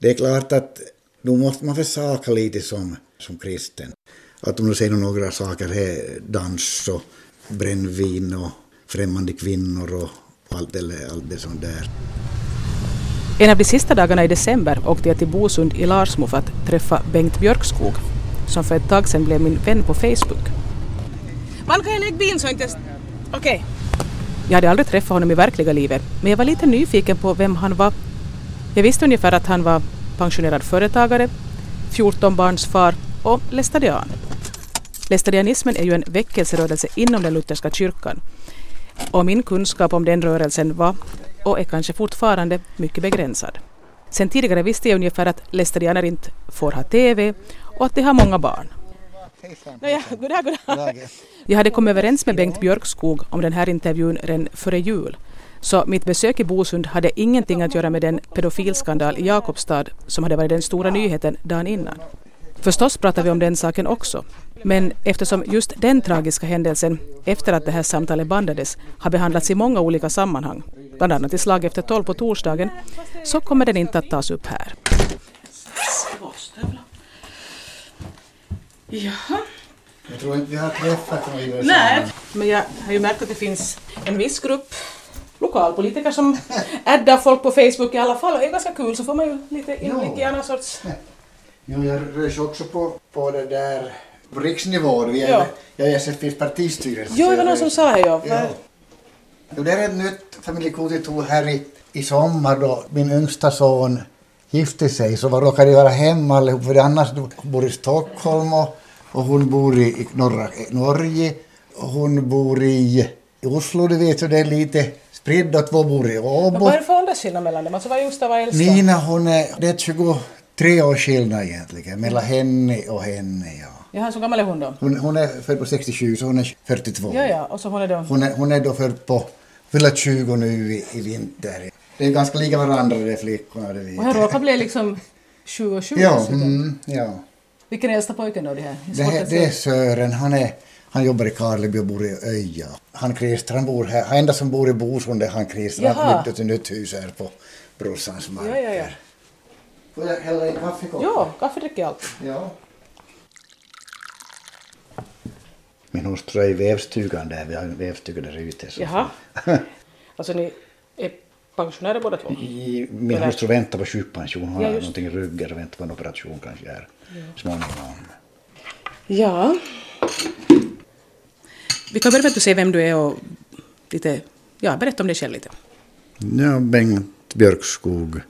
Det är klart att då måste man försaka lite som, som kristen. Att om du ser några saker här, dans och brännvin och främmande kvinnor och allt det, allt det sånt där. En av de sista dagarna i december åkte jag till Bosund i Larsmo för att träffa Bengt Björkskog som för ett tag sedan blev min vän på Facebook. Man kan jag lägga bilen så inte... Okej. Okay. Jag hade aldrig träffat honom i verkliga livet men jag var lite nyfiken på vem han var. Jag visste ungefär att han var pensionerad företagare, 14 barns far och lästadian. Lästadianismen är ju en väckelserörelse inom den lutherska kyrkan och min kunskap om den rörelsen var, och är kanske fortfarande, mycket begränsad. Sen tidigare visste jag ungefär att lästadianer inte får ha TV och att de har många barn. Jag hade kommit överens med Bengt Björkskog om den här intervjun redan före jul. Så mitt besök i Bosund hade ingenting att göra med den pedofilskandal i Jakobstad som hade varit den stora nyheten dagen innan. Förstås pratar vi om den saken också. Men eftersom just den tragiska händelsen efter att det här samtalet bandades har behandlats i många olika sammanhang, bland annat i Slag efter tolv på torsdagen, så kommer den inte att tas upp här. Jaha. Jag tror inte vi har träffat någon Nej, men jag har ju märkt att det finns en viss grupp lokalpolitiker som addar folk på Facebook i alla fall och det är ganska kul så får man ju lite inblick i annan sorts... Jo, jag rör också på, på det där på riksnivå. Vi är, ja. Jag är SFPs partistyrelse. Jo, det var någon som sa det ja. ja. Jo, det är ett nytt familjekontor här i, i sommar då min yngsta son gifte sig så var råkade vara hemma allihop för annars bor i Stockholm och, och hon bor i norra Norge och hon bor i Oslo, du vet ju det är lite spridd och två bor i Åbo. Vad är det för åldersskillnad mellan dem? Alltså vad är vad är äldsta? Nina hon är, det är 23 års skillnad egentligen mellan henne och henne ja. Jaha, så gammal är hon då? Hon, hon är född på 67 så hon är 42. Ja, ja, och så hon är då? Hon är, hon är då född på, fyller 20 nu i, i vinter. Det är ganska lika varandra de flickorna, det vet Och här råkar bli liksom 20 och 20 Ja, mm, ja. Vilken är äldsta pojken då det här? Det, här, det är Sören, han är han jobbar i Karleby och bor i Öja. Han Christer, han bor här. Han enda som bor i Bosund är han Christer. Han flyttade till nytt hus här på brorsans marker. Ja, ja, ja. Får jag hälla i kaffekoppen? Ja, kaffe dricker jag alltid. Ja. Min hustru är i vävstugan där, vi har en vävstuga där ute. Så. Jaha. alltså ni är pensionärer båda två? I, min hustru väntar på sjukpension, hon ja, har någonting i ryggen och väntar på en operation kanske här ja. småningom. Ja. Vi kan börja med att du säger vem du är och lite, ja, berätta om dig själv lite. Ja, Bengt Björkskog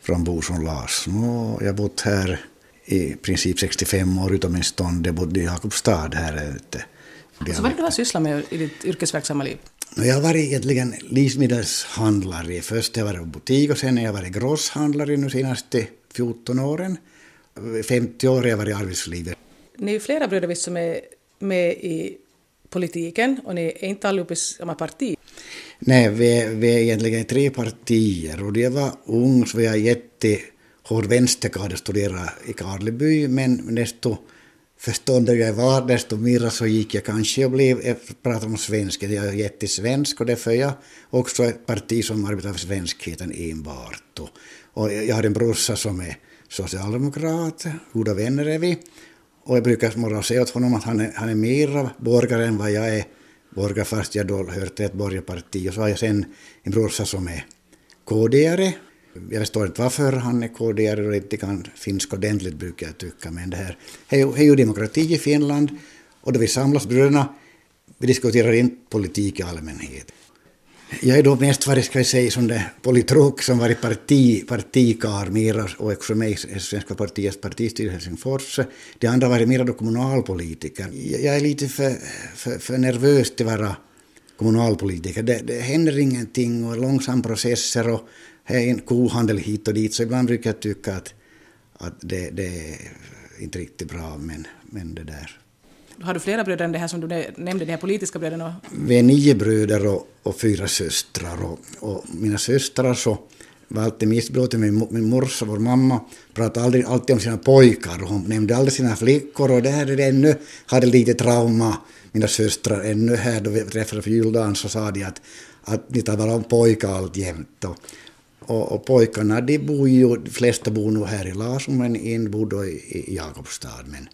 från Bosson Lasmo. Jag har bott här i princip 65 år utom en stund. Jag bodde i Jakobstad här ute. Så vad är det du har sysslat med i ditt yrkesverksamma liv? Jag har varit egentligen livsmedelshandlare. Först har jag varit butik och sen har jag varit grosshandlare nu senaste 14 åren. 50 år har jag varit i arbetslivet. Ni är flera bröder som är med i politiken och ni är inte allihop i samma parti. Nej, vi är, vi är egentligen tre partier och det var ung så vi har jättehård vänsterkarl - och studerade i Karleby men desto förståndigare jag var desto mer så gick jag kanske och blev, eh, jag pratar om svensken, jag är jättesvensk och därför är jag också ett parti som arbetar för svenskheten enbart. Och, och jag har en brorsa som är socialdemokrat, goda vänner är vi. Och jag brukar morgon säga åt honom att han är, han är mera borgare än vad jag är borgare fast jag då hör till ett borgarparti. Och så har jag sen en brorsa som är KD-are. Jag förstår inte varför han är KD-are och inte kan finska ordentligt brukar jag tycka. Men det här är ju demokrati i Finland och då vi samlas bröderna, vi diskuterar inte politik i allmänhet. Jag är då mest varit, ska jag säga, som det politruk som varit parti, partikar mera och också med i Svenska partiets partistyrelse i Helsingfors. Det andra har varit mera då kommunalpolitiker. Jag är lite för, för, för nervös till att vara kommunalpolitiker. Det, det händer ingenting och långsamma processer och det är en kohandel hit och dit så ibland brukar jag tycka att, att det, det är inte riktigt bra men, men det där har du flera bröder än det här som du nämnde, de här politiska bröderna? Vi är nio bröder och, och fyra systrar. Och, och, mina systrar så var alltid missbelåtna med min morsa, vår mamma, pratade aldrig, alltid om sina pojkar och hon nämnde aldrig sina flickor och där är det ännu, hade lite trauma, mina systrar ännu här då vi träffades för juldagen så sa de att, att ni talar om pojkar alltjämt. Och, Och, och pojkarna, de bor ju, de flesta bor nog här i Larsum, men en bor då i, i Jakobstad. Men,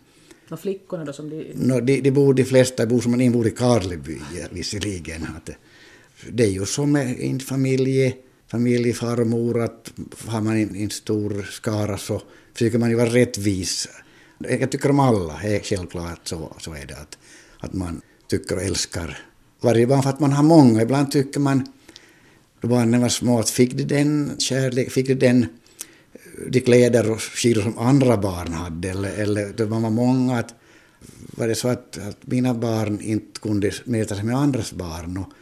och flickorna då som de... no, de, de bor, de flesta bor som en bor i Karleby visserligen. Att, det är ju som en familj, familjefarmor, att har man en, en stor skara så försöker man ju vara rättvis. Jag tycker om alla, självklart så, så är det att, att man tycker och älskar varje barn för att man har många. Ibland tycker man, då barnen var små, att fick de den kärlek, fick de den de kläder och skidor som andra barn hade, eller, eller då man var många, att var det så att, att mina barn inte kunde mäta sig med andras barn. Och,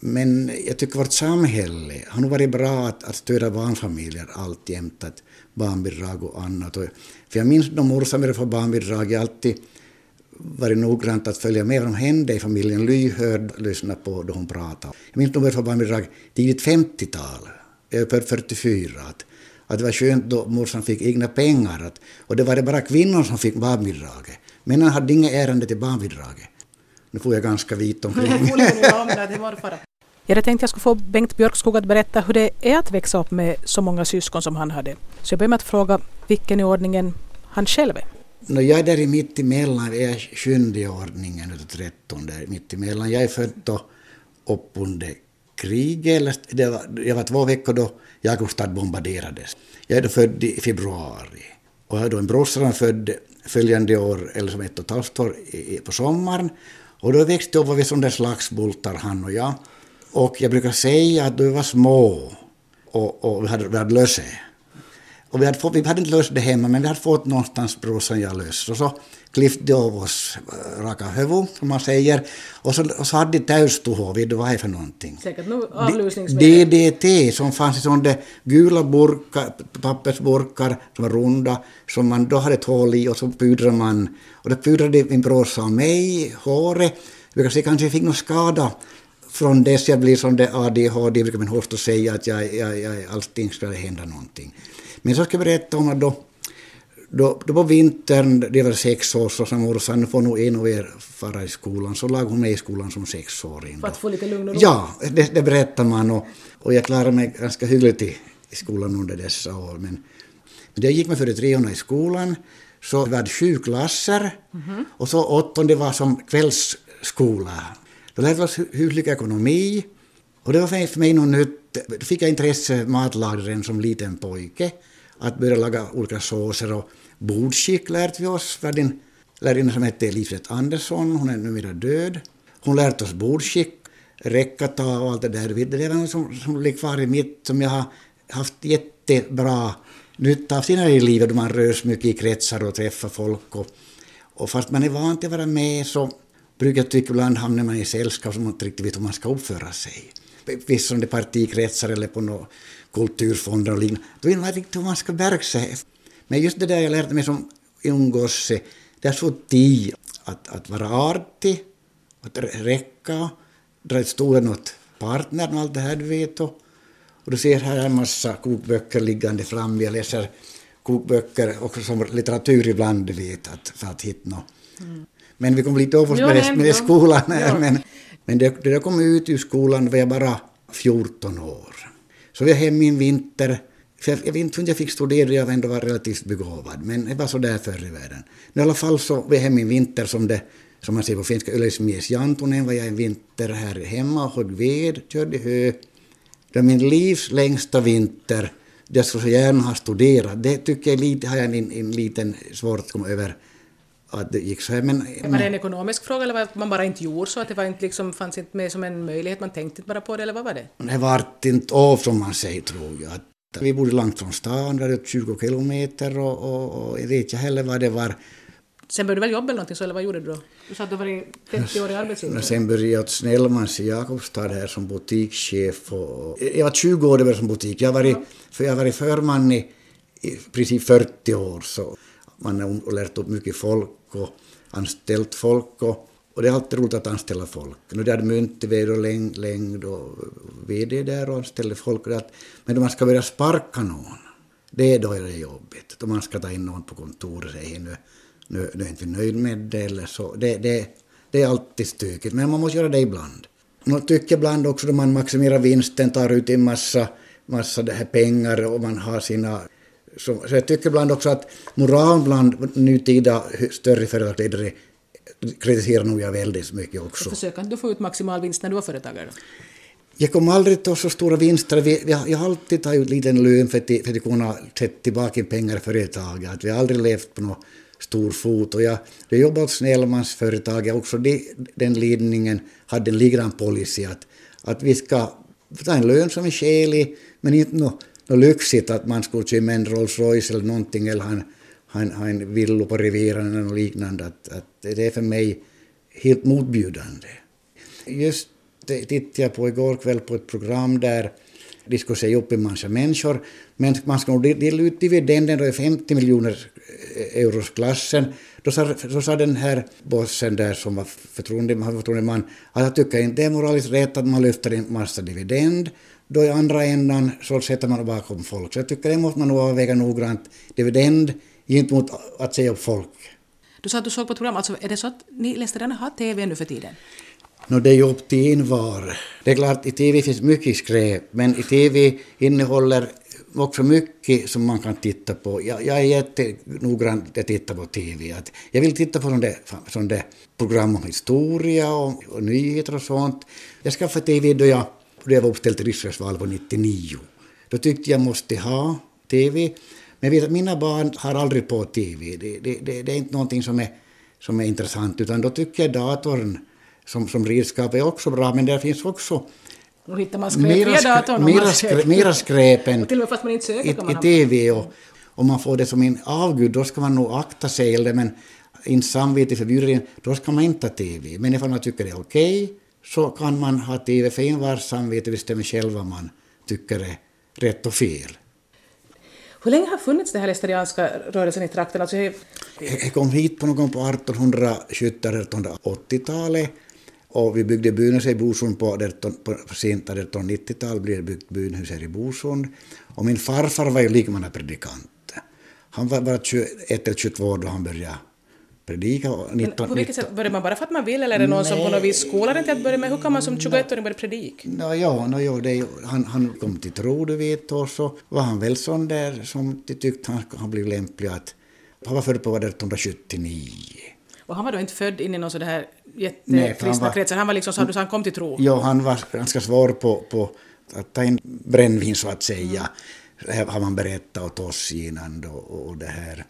men jag tycker vårt samhälle har nog varit bra att, att stödja barnfamiljer alltjämt, att barnbidrag och annat. Och, för jag minns de morsan började få barnbidrag, jag alltid varit noggrant att följa med vad som hände i familjen, lyhörd, lyssna på då hon pratade. Jag minns de började få barnbidrag tidigt 50-tal, jag är född 44, att, att det var skönt då morsan fick egna pengar, att, och det var det bara kvinnor som fick barnbidraget. Männen hade inget ärende till barnbidraget. Nu får jag ganska vit omkring. Jag hade tänkt jag skulle få Bengt Björkskog att berätta hur det är att växa upp med så många syskon som han hade. Så jag börjar med att fråga vilken i ordningen han själv är. No, jag är där i mitt emellan, jag är sjunde i ordningen utav trettonde mitt emellan. Jag är född då upp under kriget, det var, jag var två veckor då Jakobstad bombarderades. Jag är då född i februari. Och jag har då en brorsa född följande år, eller som ett och ett halvt år på sommaren. Och då växte upp var vi som där slagsboltar han och jag. Och jag brukar säga att då vi var små och, och vi hade, vi hade löse. Och vi hade, fått, vi hade inte löst det hemma, men vi hade fått någonstans brorsan jag löst. Och så klippte de av oss raka huvud, som man säger. Och så, och så hade de täystuho, vet du vad det är för någonting? Säkert nog avlusningsmedel. DDT, som fanns i sådana gula burkar, pappersburkar som var runda, som man då hade ett hål i och så pudrade man. Och då pudrade min brorsa och mig håret. Vi kanske, kanske fick någon skada från dess jag blir som det ADHD, brukar min host säga att jag, jag, jag, allting skulle hända någonting. Men så ska jag berätta om att då, då, då på vintern, det var sex år, så sa morsan, nu får nog en av er fara i skolan. Så lag hon mig i skolan som sexåring. För att få lite lugn och ro? Ja, det, det berättar man och, och jag klarade mig ganska hyggligt i, i skolan under dessa år. Men, men jag gick med före treorna i skolan, så vi hade sju klasser mm -hmm. och så åttonde var som kvällsskola. Då lärde vi oss huslig ekonomi och det var för mig något nytt. Då fick jag intresse matlagaren som liten pojke att börja laga olika såser och bordskick lärde vi oss. Vi hade en lärarinna som hette Elisabeth Andersson, hon är numera död. Hon lärde oss bordskick, räckata och allt det där. Det är något som, som ligger kvar i mitt, som jag har haft jättebra nytta av senare i livet då man rör sig mycket i kretsar och träffar folk. Och, och fast man är van till att vara med så brukar jag tycka ibland hamnar man i sällskap som man inte riktigt vet hur man ska uppföra sig. Visst som det partikretsar eller på något kulturfonder och liknande. Då vet man inte hur man ska verka sig. Men just det där jag lärde mig som ung gosse, det är så tid att, att vara artig, att räcka, dra ett stolen åt partnern och allt det här du vet. Och, och du ser här en massa kokböcker liggande framme. Jag läser kokböcker också som litteratur ibland, du vet, att, för att hitta något. Mm. Men vi kom lite oss med, det, med det skolan här. Men, men det, det kom ut ur skolan var jag bara 14 år. Så jag hem min vinter. För jag, jag vet inte hur jag fick studera, jag ändå var relativt begåvad. Men det var så där förr i världen. Men I alla fall så var jag hem min vinter som det som man säger på finska, Yleismies Jantunen var jag en vinter här hemma och högg ved, körde hö. Det var min livs längsta vinter. Jag skulle så gärna ha studerat. Det tycker jag lite, har jag en, en liten svårt att komma över att det gick så här. Men, var det en ekonomisk fråga eller var man bara inte gjorde så? Att det var inte liksom, fanns inte med som en möjlighet, man tänkte inte bara på det eller vad var det? Det vart inte av som man säger tror jag. Vi bodde långt från stan, det var 20 kilometer och, och, och jag vet inte heller vad det var. Sen började du väl jobba eller någonting så, eller vad gjorde du då? Du sa att du var 50 år i arbetsgivare. Sen började jag åt Snellmans i Jakobstad här som butikschef. Och, jag var 20 år det som butik. Jag har varit, för jag förman i, i princip 40 år. Så man har lärt upp mycket folk och anställt folk. Och, och det är alltid roligt att anställa folk. Nu hade mynt och längd, längd och VD där och anställde folk. Och att, men om man ska börja sparka någon, det är då är det jobbigt. Om man ska ta in någon på kontoret och säga nu, nu, nu är inte nöjd med det eller så. Det, det, det är alltid stökigt, men man måste göra det ibland. Man tycker ibland också då man maximerar vinsten, tar ut en massa massa det här pengar och man har sina... Så, så jag tycker ibland också att moralen bland nutida större företagsledare kritiserar nog jag väldigt mycket också. Försöker du få ut maximal vinst när du var företagare? Jag kommer aldrig ta så stora vinster. Vi, vi, jag har alltid tagit ut liten lön för att, för att kunna sätta tillbaka pengar i företaget. Vi har aldrig levt på någon stor fot. Och jag, jag jobbade åt Snellmans företag. Också de, den ledningen hade en likadan policy att, att vi ska ta en lön som är skälig, men inte något, något lyxigt att man skulle köpa en Rolls Royce eller någonting eller ha en, ha en, ha en villo på Rivieren eller något liknande. Att, att det är för mig helt motbjudande. Just det tittade jag på igår kväll på ett program där de skulle säga upp en massa människor, men man ska nog dela ut dividenden då i 50 miljoner eh, euros klassen. Då sa, då sa den här bossen där som var förtroendeman, förtroendeman att jag tycker inte det är moraliskt rätt att man lyfter en massa dividend. Då i andra ändan så sätter man bakom folk. Så jag tycker det måste man nog avväga noggrant. Dividend gentemot att säga upp folk. Du sa att du såg på ett program, alltså är det så att ni lästare har TV nu för tiden? No, det är ju upp till envar. Det är klart, i TV finns mycket skräp, men i TV innehåller också mycket som man kan titta på. Jag, jag är jättenoggrann att titta på TV. Att jag vill titta på sådana, sådana program om historia och, och nyheter och sånt. Jag skaffade TV då jag, då jag var uppställd till riksdagsval 99. Då tyckte jag måste ha TV. Men vet mina barn har aldrig på TV. Det, det, det, det är inte någonting som är, som är intressant, utan då tycker jag datorn som, som redskap är också bra, men där finns också då hittar man skräp via datorn. Mera, skräp, mera skräpen till och med fast man inte söker i, i TV och om man får det som en avgud, då ska man nog akta sig, eller men in samvete förbjuder då ska man inte ha TV. Men ifall man tycker det är okej, okay, så kan man ha TV, för envars samvete bestämmer själv vad man tycker är rätt och fel. Hur länge har funnits den här lästadianska rörelsen i trakten? Alltså, jag... jag kom hit på någon på 1870-1880-talet och vi byggde bynhus i Bosund på, på sent 1890-tal, blev det byggt bynhus här i Bosund. Och min farfar var ju likmannapredikant. Han var bara 21 eller 22 då han började predika. 19, Men på vilket sätt? Börjar man bara för att man vill eller är det någon Nej. som på något vis skolar en till att börja med? Hur kan man som 21-åring börja predika? No, ja, no, ja det, han, han kom till tro, du vet, och så var han väl sån där som de tyckte han, han blev lämplig att... Han var född på 1879. Och han var då inte född in i någon sån här jättekristna kretsar? Han var liksom, så, så han kom till tro? Ja, han var ganska svår på, på att ta in brännvin så att säga. Mm. har man berättat åt oss innan då, och det här.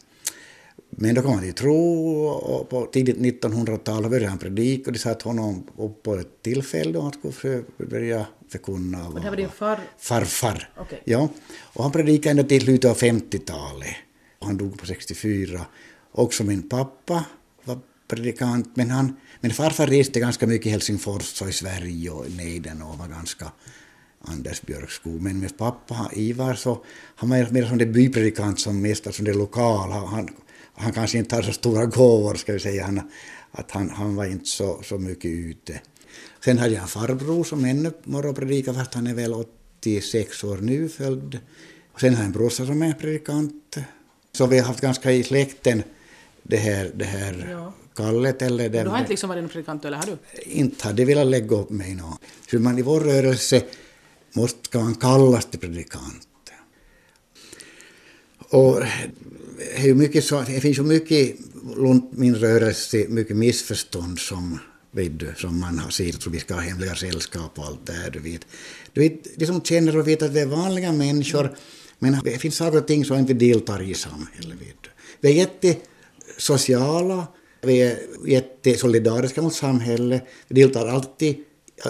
Men då kom han till tro och på tidigt 1900-tal började han predika och de satte honom upp på ett tillfälle då han skulle börja förkunna. Och det var din far? Farfar. Okay. Ja. Och han predikade ända till slutet av 50-talet. Han dog på 64. Också min pappa var predikant, men, han, men farfar reste ganska mycket i Helsingfors och i Sverige och i Neiden och var ganska Anders Björkskog. Men med pappa Ivar så, han var mer som det bypredikant som mest som det lokal. Han, han kanske inte har så stora gåvor, ska vi säga, han, att han, han var inte så, så mycket ute. Sen hade jag en farbror som ännu morgonpredikar, fast han är väl 86 år nu född. Sen har jag en brorsa som är predikant. Så vi har haft ganska i släkten det här, det här ja. kallet. Eller det, du har inte liksom varit en predikant, eller har du? Inte hade velat lägga upp mig nå. Så man i vår rörelse måste man kallas till predikant. Och det, ju mycket så, det finns ju mycket runt min rörelse, mycket missförstånd som, vet du, som man har sett, att vi ska ha hemliga sällskap och allt det här, du vet. Du vet, de som känner och vet att vi är vanliga människor, men det finns saker och ting som inte deltar i samhället, vet du. Vi är jättesociala, vi är jättesolidariska mot samhället, vi deltar alltid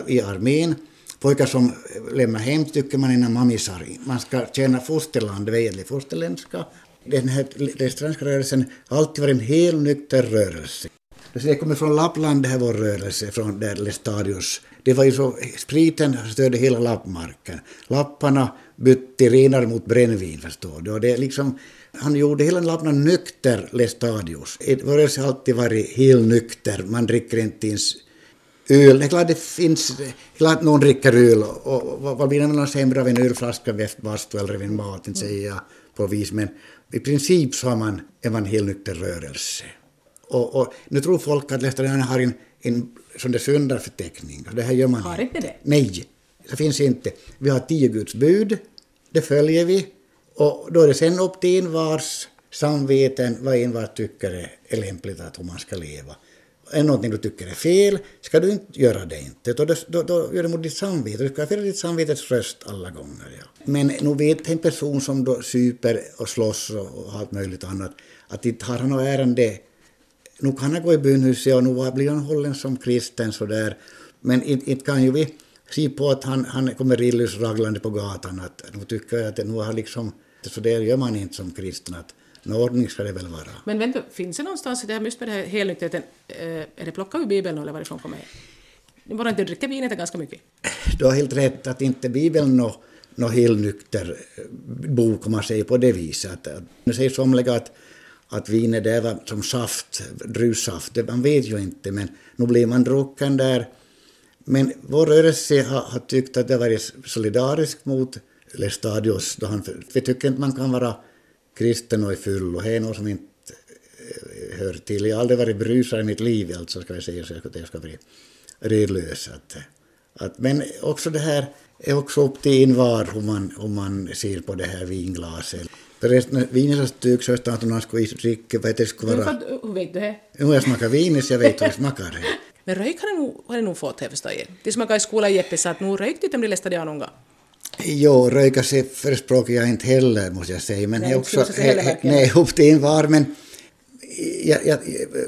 i armén, pojkar som lämnar hem tycker man är mammisar. Man ska tjäna fosterland, vädlig fosterländska. Den här restaurangska rörelsen har alltid varit en helnykter rörelse. Det kommer från Lappland, det här vår rörelse, från där Lestadius. Det var ju så, spriten störde hela lappmarken. Lapparna bytte renar mot brännvin, förstår du. Och det är liksom, han gjorde hela Lappland nykter, Lestadius. Vår rörelse har alltid varit helt nykter, man dricker inte ens öl. Det är klart det finns, klart någon dricker öl och, och vad blir det mellan sämre av en ölflaska vid bastu eller vid mat, inte säger jag på vis, men i princip så har man, är man helnykter rörelse. Och, och, nu tror folk att lästarianerna har en, en sån där söndagsförteckning. Det här gör man Har inte det? Nej, det finns inte. Vi har tio Guds bud det följer vi. Och då är det sen upp till envars samveten vad envar tycker är lämpligt att hur man ska leva. Är någonting du tycker är fel, ska du inte göra det inte. Då, då, då gör det mot ditt samvete. Du ska följa ditt samvetes röst alla gånger. Ja. Men nu vet en person som då super och slåss och, och allt möjligt annat att inte har han något ärende. Nu kan han gå i bönhuset och nu blir han hållen som kristen sådär. Men inte kan ju vi se på att han, han kommer illus raglande på gatan. Att, nu tycker jag att nu har liksom, så där gör man inte som kristen. Att, Nå, ordning ska det väl vara. Men vänta, finns det någonstans i det här just med det här helnykterheten, eh, är det plockat ur Bibeln eller varifrån kommer det? Ni bara inte dricka vinet ganska mycket? Du har helt rätt att inte Bibeln är nå helnykter eh, bok om man säger på det viset. Nu säger somliga att, att vinet var som saft, druvsaft, man vet ju inte men nu blir man drucken där. Men vår rörelse har, har tyckt att det har varit solidarisk mot Lestadios, då han, vi tycker inte man kan vara kristen och är full och det är något som inte eh, hör till. Jag har aldrig varit brusad i mitt liv, alltså ska vi säga så att jag ska bli redlös. Att, att, men också det här är också upp till envar hur man, hur man ser på det här vinglaset. Förresten, vinet så styggt så att man skulle dricka, vad det skulle vara... Hur vet du det? Jo, jag smakar vin så jag vet hur det smakar. Men röjk har det nog, har det nog fått, här förstår jag. Det smakar i skolan Jeppe sa att nu röjkte de flesta de unga. Jo, sig förespråkar jag inte heller, måste jag säga. Men nej, också, he, nej, till en var. Men jag, jag,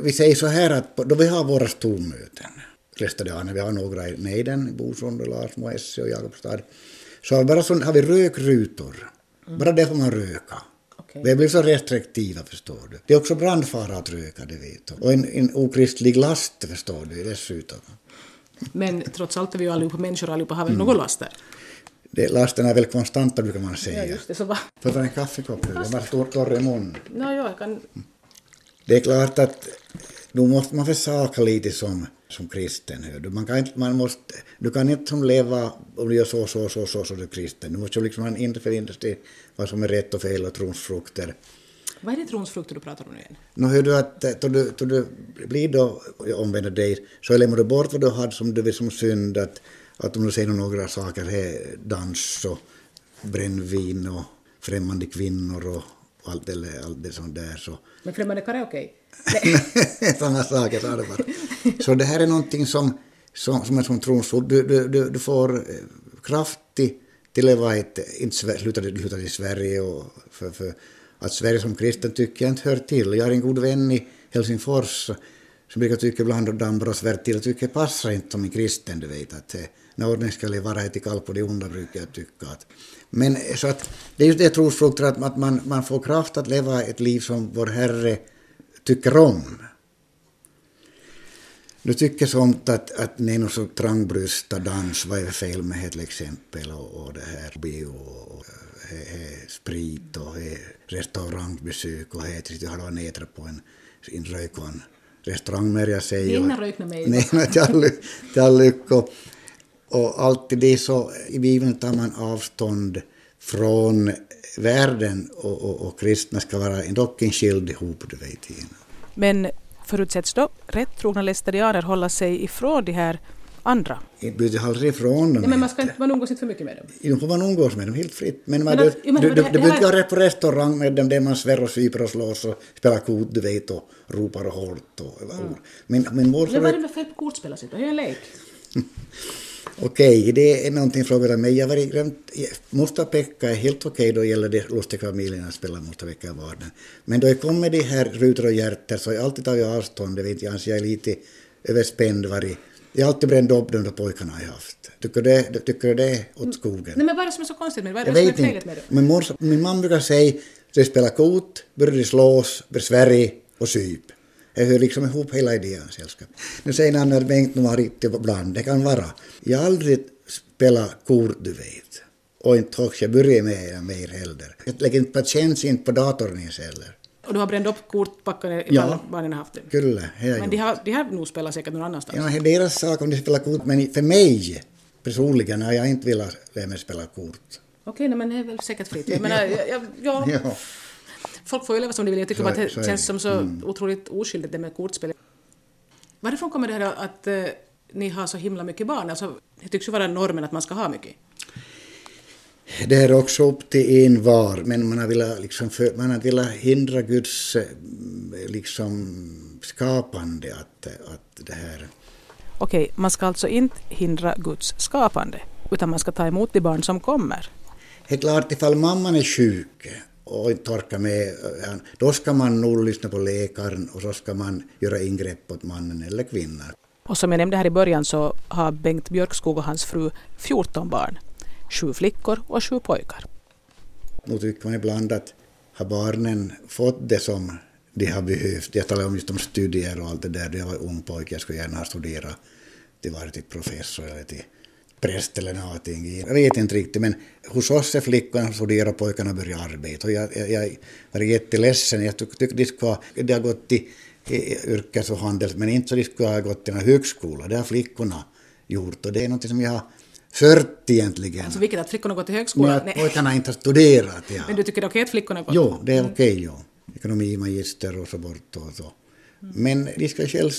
vi säger så här att då vi har våra stormöten, Lestadianer, vi har några i Neiden, Bosund och Lars Moessi och Jakobstad, så har, bara så, har vi rökrutor. Mm. Bara det får man röka. Okay. Vi blir så restriktiva, förstår du. Det är också brandfara att röka, det vet du. Och en, en okristlig last, förstår du, dessutom. Men trots allt är vi ju allihopa människor, allihopa har väl mm. något laster? Det, lasten är väl konstanta brukar man säga. Ja, just det, så va? Får jag en kaffekopp nu? Den var torr i munnen. No, ja, jag kan... Det är klart att nu måste man försaka lite som, som kristen. Du. Man kan inte, man måste, du kan inte som leva om du gör så, så, så, så, så du är kristen. Du måste liksom ha en inre förinnerst vad som är rätt och fel och tronsfrukter. Vad är det tronsfrukter du pratar om nu igen? Nu hör du att då du, då du blir då omvänder dig så lämnar du bort vad du hade som du vill som synd. Att, att om du säger några saker här, dans och brännvin och främmande kvinnor och allt det, allt det sånt där så... Men främmande karaoke? Sådana saker sa det bara. Så det här är någonting som, som, som är som tronsord. Du, du, du, du får eh, kraftig till att vara ett, inte sluta, sluta i Sverige och för, för att Sverige som kristen tycker jag inte hör till. Jag har en god vän i Helsingfors som brukar tycka ibland att Dambros Vertil tycker passar inte som en kristen, du vet att när ordning ska vara ett kall på det onda brukar jag tycka. Att, men så att det är just det trosfrukter att, att man, man får kraft att leva ett liv som vår Herre tycker om. Du tycker sånt att, att det är något så trangbrösta dans, vad är det fel med det till exempel och, och det här bio och, och he, he, sprit och he, restaurangbesök och he, tills du har nätra på en, en rökvan restaurangmärja säger. Innan rökna mig. Nej, till all lycka. Och alltid det så, i Bibeln tar man avstånd från världen och, och, och kristna ska vara dock en skild ihop, du vet. Men förutsätts då rätt trogna lästadianer hålla sig ifrån de här andra? Inte blir aldrig ifrån dem. Ja, men man ska inte man umgås inte för mycket med dem? Jo, får man umgås med dem helt fritt. Men, men, att, du, du, du, du brukar vara på restaurang med dem där man svär och super och slåss och spelar kort, du vet, och ropar och hårt. Och, mm. men, men, vår, men vad är det med fel på kortspelet? Det är ju en lek. Okej, det är någonting frågat mig. Jag har glömt, Musta Pekka är helt okej då gäller det Lustigfamiljen att spela Musta Pekka i vardagen. Men då det kommer de här rutor och hjärter så har jag alltid tagit avstånd, det vet jag, jag är lite överspänd varit. Jag har alltid bränt upp de där pojkarna jag haft. Tycker du det, tycker det är åt skogen? Nej men vad är det som är så konstigt med det? Vad är det jag som är felet med det? Men mor, min mamma brukar säga att de spelar kort, börjar de slås, börjar Sverige och syp. Det hör liksom ihop hela idén sällskap. Nu säger att Bengt nog har riktigt ibland, det kan vara. Jag har aldrig spelat kort, du vet. Och inte också, jag börjar med mer heller. Jag lägger inte patiens in på datorn ens heller. Och du har bränt upp kortpackarna ifall ja, barnen har haft det? Kyllä, Men de har, de har nog spelat säkert någon annanstans? Ja, det är deras sak om de spelar kort, men för mig personligen har jag inte velat lära mig spela kort. Okej, men det är väl säkert fritt. Jag menar, ja. ja, ja. ja folk får ju leva som de vill. Jag tycker så, att det så känns som så mm. otroligt oskyldigt det med kortspel. Varifrån kommer det här att uh, ni har så himla mycket barn? Alltså, det tycks ju vara normen att man ska ha mycket. Det är också upp till en var, men man har velat, liksom för, man har velat hindra Guds eh, liksom, skapande att, att det här... Okej, man ska alltså inte hindra Guds skapande, utan man ska ta emot de barn som kommer. Det är klart, ifall mamman är sjuk och inte orkar med, då ska man nog lyssna på läkaren och så ska man göra ingrepp åt mannen eller kvinnan. Och som jag nämnde här i början så har Bengt Björkskog och hans fru 14 barn. Sju flickor och sju pojkar. Nu tycker man ibland att har barnen fått det som de har behövt. Jag talar om just om studier och allt det där. Jag var ung pojke, jag skulle gärna ha studerat till vare till professor eller till präst eller någonting. Jag vet inte riktigt, men hos oss är flickorna studerar och pojkarna börjar arbeta. Och jag, jag, jag var jätteledsen. Jag tyckte de skulle det har gått till yrkes och handels, men inte så de skulle ha gått till en högskola. Det har flickorna gjort och det är något som jag har fört egentligen. Alltså vilket att flickorna går till högskolan? Men att pojkarna inte har studerat. Ja. Men du tycker det är okej att flickorna går? Jo, det är mm. okej. Jo. Ekonomi, magister och så bort och så. Mm. Men de ska själv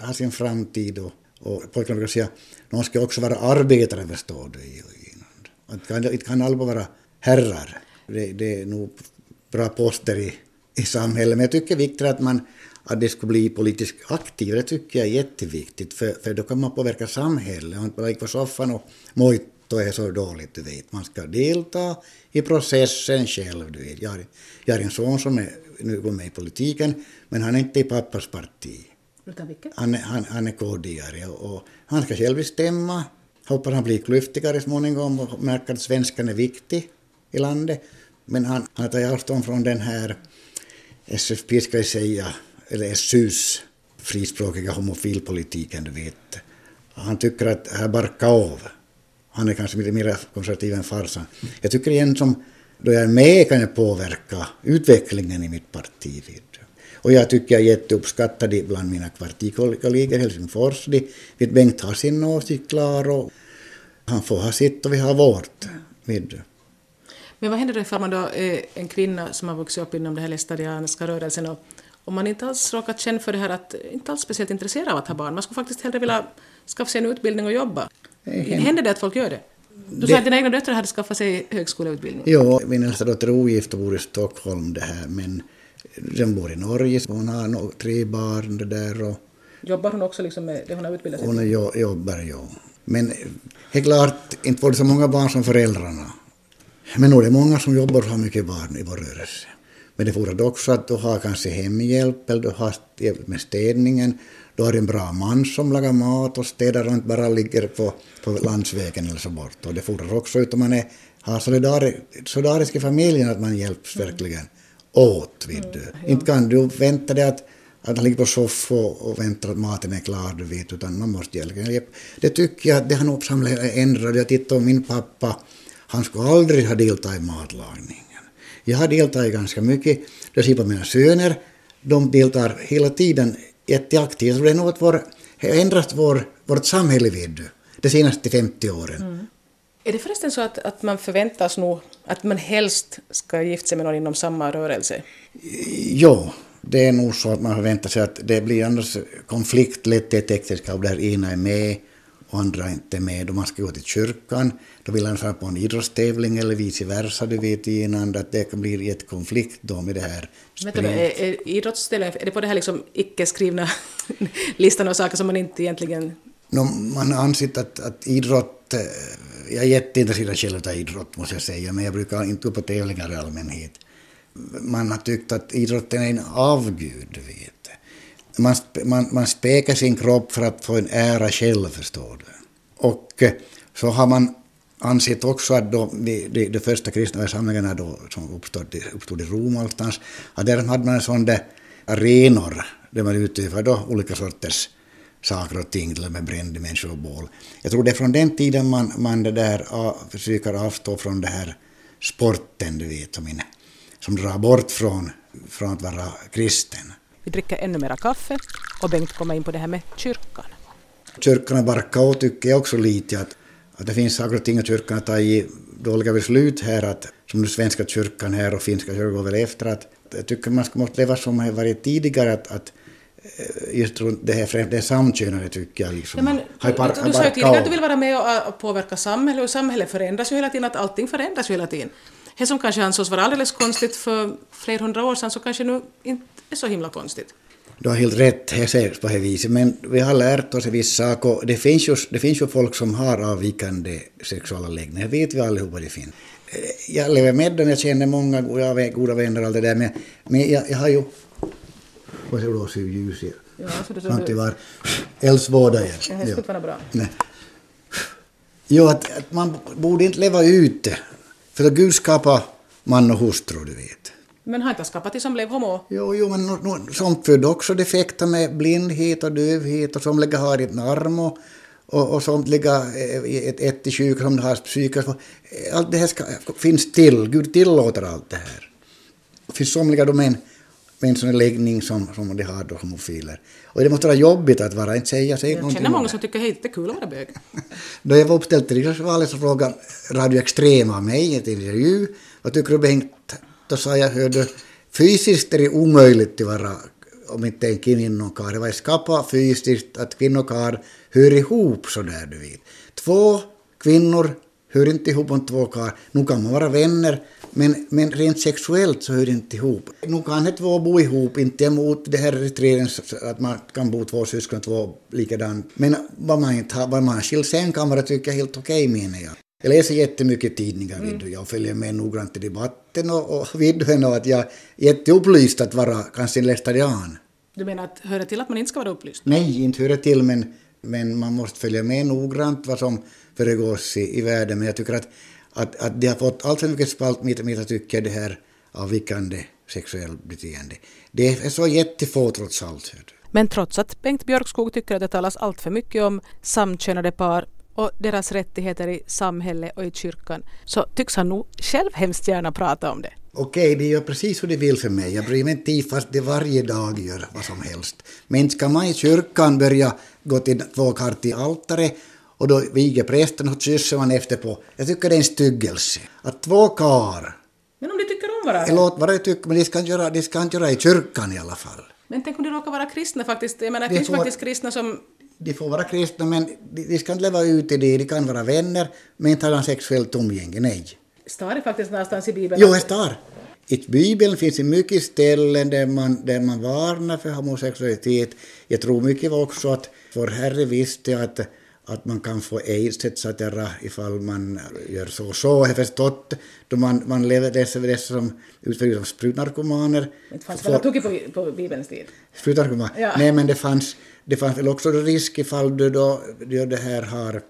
ha sin framtid och, och pojkarna brukar säga någon ska också vara arbetare förstår du. Att kan, inte kan alla vara herrar. Det, det är nog bra poster i, i samhället. Men jag tycker det är viktigt att man att det skulle bli politiskt aktiv, det tycker jag är jätteviktigt, för, för då kan man påverka samhället och inte bara ligga på soffan och mojto är så dåligt, du vet. Man ska delta i processen själv, du vet. Jag har, jag har en son som är, nu går med i politiken, men han är inte i pappas parti. Utan vilket? Han, han, han är KD-are och, och han ska själv bestämma. Hoppas han blir klyftigare småningom och märker att svenskan är viktig i landet. Men han, han tar avstånd från den här SFP, ska jag säga, eller SUs frispråkiga homofilpolitiken, du vet. Han tycker att här barka av. Han är kanske lite mer konservativ än farsan. Jag tycker igen som då jag är med kan jag påverka utvecklingen i mitt parti. Och jag tycker jag är jätteuppskattad bland mina partikollegor i Helsingfors. De, vet, Bengt har sin åsikt klar och han får ha sitt och vi har vårt. Vet Men vad händer då ifall man då är en kvinna som har vuxit upp inom den här lästadianska rörelsen och om man inte alls råkat känna för det här att inte alls speciellt intresserad av att ha barn. Man skulle faktiskt hellre vilja skaffa sig en utbildning och jobba. Händer det att folk gör det? Du sa att dina egna döttrar hade skaffat sig högskoleutbildning. Jo, min äldsta dotter är ogift och bor i Stockholm det här, men den bor i Norge, hon har tre barn där och... Jobbar hon också liksom med det hon har utbildat sig Hon jo, jobbar, ja. Men det är klart, inte får det så många barn som föräldrarna. Men nog är det många som jobbar och har mycket barn i vår rörelse. Men det fordrar också att du har kanske hemhjälp eller du har hjälp med städningen. Du har en bra man som lagar mat och städar och inte bara ligger på, på landsvägen eller så bort. Och det fordrar också att man är, har solidari, solidarisk i familjen, att man hjälps mm. Åt. Vid du. Mm. Inte kan du vänta dig att att han ligger på soffan och väntar att maten är klar, du vet, utan man måste hjälpa. Det tycker jag det har nog samhället ändrat. Jag tittar på min pappa, han skulle aldrig ha deltagit i matlagning. Jag har deltagit ganska mycket. Jag ser på mina söner, de deltar hela tiden jätteaktivt. Jag tror det är något vår, ändrat vår, vårt samhälle vid de senaste 50 åren. Mm. Är det förresten så att, att man förväntas nog att man helst ska gifta sig med någon inom samma rörelse? Jo, det är nog så att man förväntar sig att det blir annars konflikt lätt i ett äktenskap där ena är med och andra inte med. Då man ska gå till kyrkan, då vill han fara på en idrottstävling eller vice versa, du vet innan, att det kan bli ett konflikt då med det här. Vänta, är, är idrottstävling, är det på det här liksom icke-skrivna listan av saker som man inte egentligen... No, man har ansett att, att idrott, eh, jag är jätteintresserad själv av idrott måste jag säga, men jag brukar inte gå på tävlingar i allmänhet. Man har tyckt att idrotten är en avgud, du vet man, man, man spekar sin kropp för att få en ära själv, förstår du. Och så har man ansett också att då, de, de, de första kristna församlingarna då, som uppstod, uppstod i Rom någonstans, att där hade man en sån där arenor där man utövade då olika sorters saker och ting, till och med brände människor och bål. Jag tror det är från den tiden man, man det där, försöker avstå från det här sporten, du vet, som, in, som drar bort från, från att vara kristen. Vi dricker ännu mera kaffe och Bengt kommer in på det här med kyrkan. Kyrkan är barka tycker jag också lite att, att det finns saker och ting att kyrkan har tagit dåliga beslut här att som nu svenska kyrkan här och finska kyrkan går väl efter att jag tycker man ska måste leva som det varit tidigare att, att just runt det här främst det samkönade tycker jag liksom. Ja, men, du, par- du, du sa ju tidigare att du vill vara med och och påverka samhället och samhället förändras ju hela tiden, att allting förändras ju hela tiden. Det som kanske ansågs vara alldeles konstigt för flera hundra år sedan så kanske nu inte är så himla konstigt. Du har helt rätt, det sägs på det viset, men vi har lärt oss en viss sak och det finns ju, det finns ju folk som har avvikande sexuella läggningar, det vet vi allihopa det finns. Eh, Jag lever med dem, jag känner många goda vänner och allt det där, men, men jag, jag har ju... Vad ser du då, i? Ja, så det, så Sånt det du, var eldsvåda igen. det här skulle vara bra. Nej. Jo, att, att man borde inte leva ute, för att Gud skapade man och hustru, du vet. Men har inte skapat det som blev homo? Jo, jo, men no, no, som född också defekta med blindhet och dövhet och somliga har ett arm och, och, och somliga eh, i ett, ett i sjuka som har psykisk... Allt det här ska, finns till, Gud tillåter allt det här. Det finns somliga då med en, sån läggning som, som de har då, homofiler. Och det måste vara jobbigt att vara, inte säga sig Jag känner många som tycker hej, det är kul att vara bög. Då jag var uppställd till riksdagsvalet så frågade Radio Extrema mig i en intervju. Vad tycker du Bengt? Då sa jag, hördu, fysiskt är det omöjligt att vara, om inte en kvinna och karl. Det var skapa fysiskt att kvinna och karl hör ihop sådär, du vet. Två kvinnor hör inte ihop om två karl. Nu kan man vara vänner, men, men rent sexuellt så hör det inte ihop. Nu kan det två bo ihop, inte emot det här registreringen att man kan bo två syskon, två likadant. Men vad man inte har, vad man skild sängkammare tycker jag är helt okej menar jag. Jag läser jättemycket tidningar, vet du. jag följer med noggrant i debatten och, och vidden och att jag är jätteupplyst att vara kanske en lästarian. Du menar att höra till att man inte ska vara upplyst? Nej, inte höra till, men, men man måste följa med noggrant vad som föregås i, i världen. Men jag tycker att, att, att det har fått allt för mycket spalt, mitt, mitt tycke, det här avvikande sexuellt beteende. Det är så jättefå trots allt. Men trots att Bengt Björkskog tycker att det talas allt för mycket om samkönade par och deras rättigheter i samhället och i kyrkan så tycks han nog själv hemskt gärna prata om det. Okej, de gör precis hur de vill för mig. Jag bryr mig inte i fast de varje dag gör vad som helst. Men ska man i kyrkan börja gå till två kart till altaret och då viger prästen och kysser man efter på. Jag tycker det är en styggelse. Att två kar, Men om de tycker om varandra? låt vad de tycker, men de ska, inte göra, de ska inte göra i kyrkan i alla fall. Men tänk om de råkar vara kristna faktiskt. Jag menar, det finns får- faktiskt kristna som... De får vara kristna men de, de ska inte leva ut i det. De kan vara vänner men inte ha sexuellt umgänge, nej. Står det faktiskt någonstans i Bibeln? Jo, det står. I Bibeln finns det mycket ställen där man, där man varnar för homosexualitet. Jag tror mycket också att vår Herre visste att, att man kan få aids etc. ifall man gör så och så. Jag har förstått då man, man lever dessa, dessa som utför som sprutnarkomaner. Det fanns väl tokigt på, på Bibelns tid? Sprutnarkoman? Ja. Nej, men det fanns, det fanns väl också risk ifall du då, då det här har,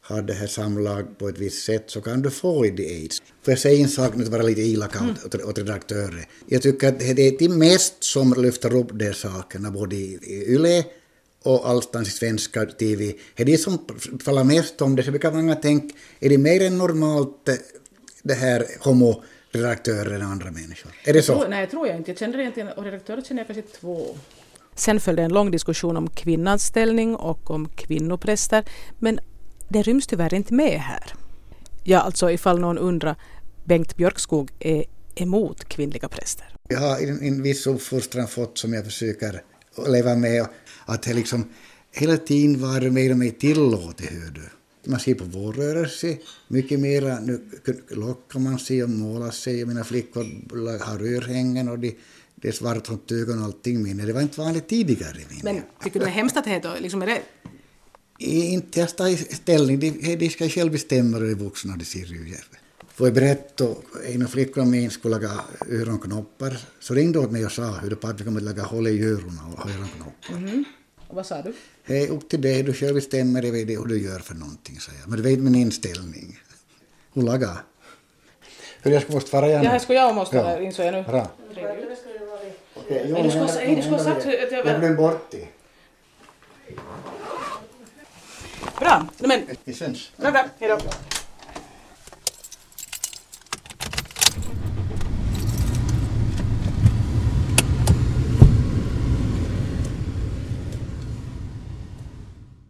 har det här samlag på ett visst sätt så kan du få aids. Får jag säga en sak nu att vara lite elak Mm. åt, åt redaktören? Jag tycker att det är de mest som lyfter upp de sakerna både i, i YLE och allstans i svenska TV. Det är de som talar mest om det. Så brukar många tänka, är det mer än normalt eh, det här homoredaktörer än andra människor? Är det så? Tror, nej, tror jag inte. Jag känner egentligen, och redaktörer känner jag kanske två. Sen följde en lång diskussion om kvinnans ställning och om kvinnopräster, men det ryms tyvärr inte med här. Ja, alltså ifall någon undrar, Bengt Björkskog är emot kvinnliga präster. Jag har en, en viss uppfostran fått som jag försöker leva med. Att det liksom hela tiden var mer och mer tillåtet, hör du. Man ser på vår rörelse mycket mera, nu lockar man sig och målar sig. Mina flickor har örhängen och de, det är svart runt ögonen och allting. Men det var inte vanligt tidigare. Min. Men tycker du det är hemskt att det heter, liksom är det... Inte jag tar ställning, de, de ska själv bestämma hur de vuxna de ser ut. Får jag berätta, en av flickorna min skulle laga öronknoppar, så ringde åt mig och sa hur det att vi kommer att laga hål i öronen och öronknoppar. Och vad sa du? Hej, upp till dig, du själv bestämmer jag vet hur du gör för någonting, sa jag. Men du vet min inställning. Hon lagar. Hur jag ska måste fara igen. Ja, här skulle jag måste, Ja. insåg jag nu. Bra. Okej, Men du skulle, ha sagt hur- att jag... Jag glömde bort det. Bra, men Vi syns. bra, bra, hejdå.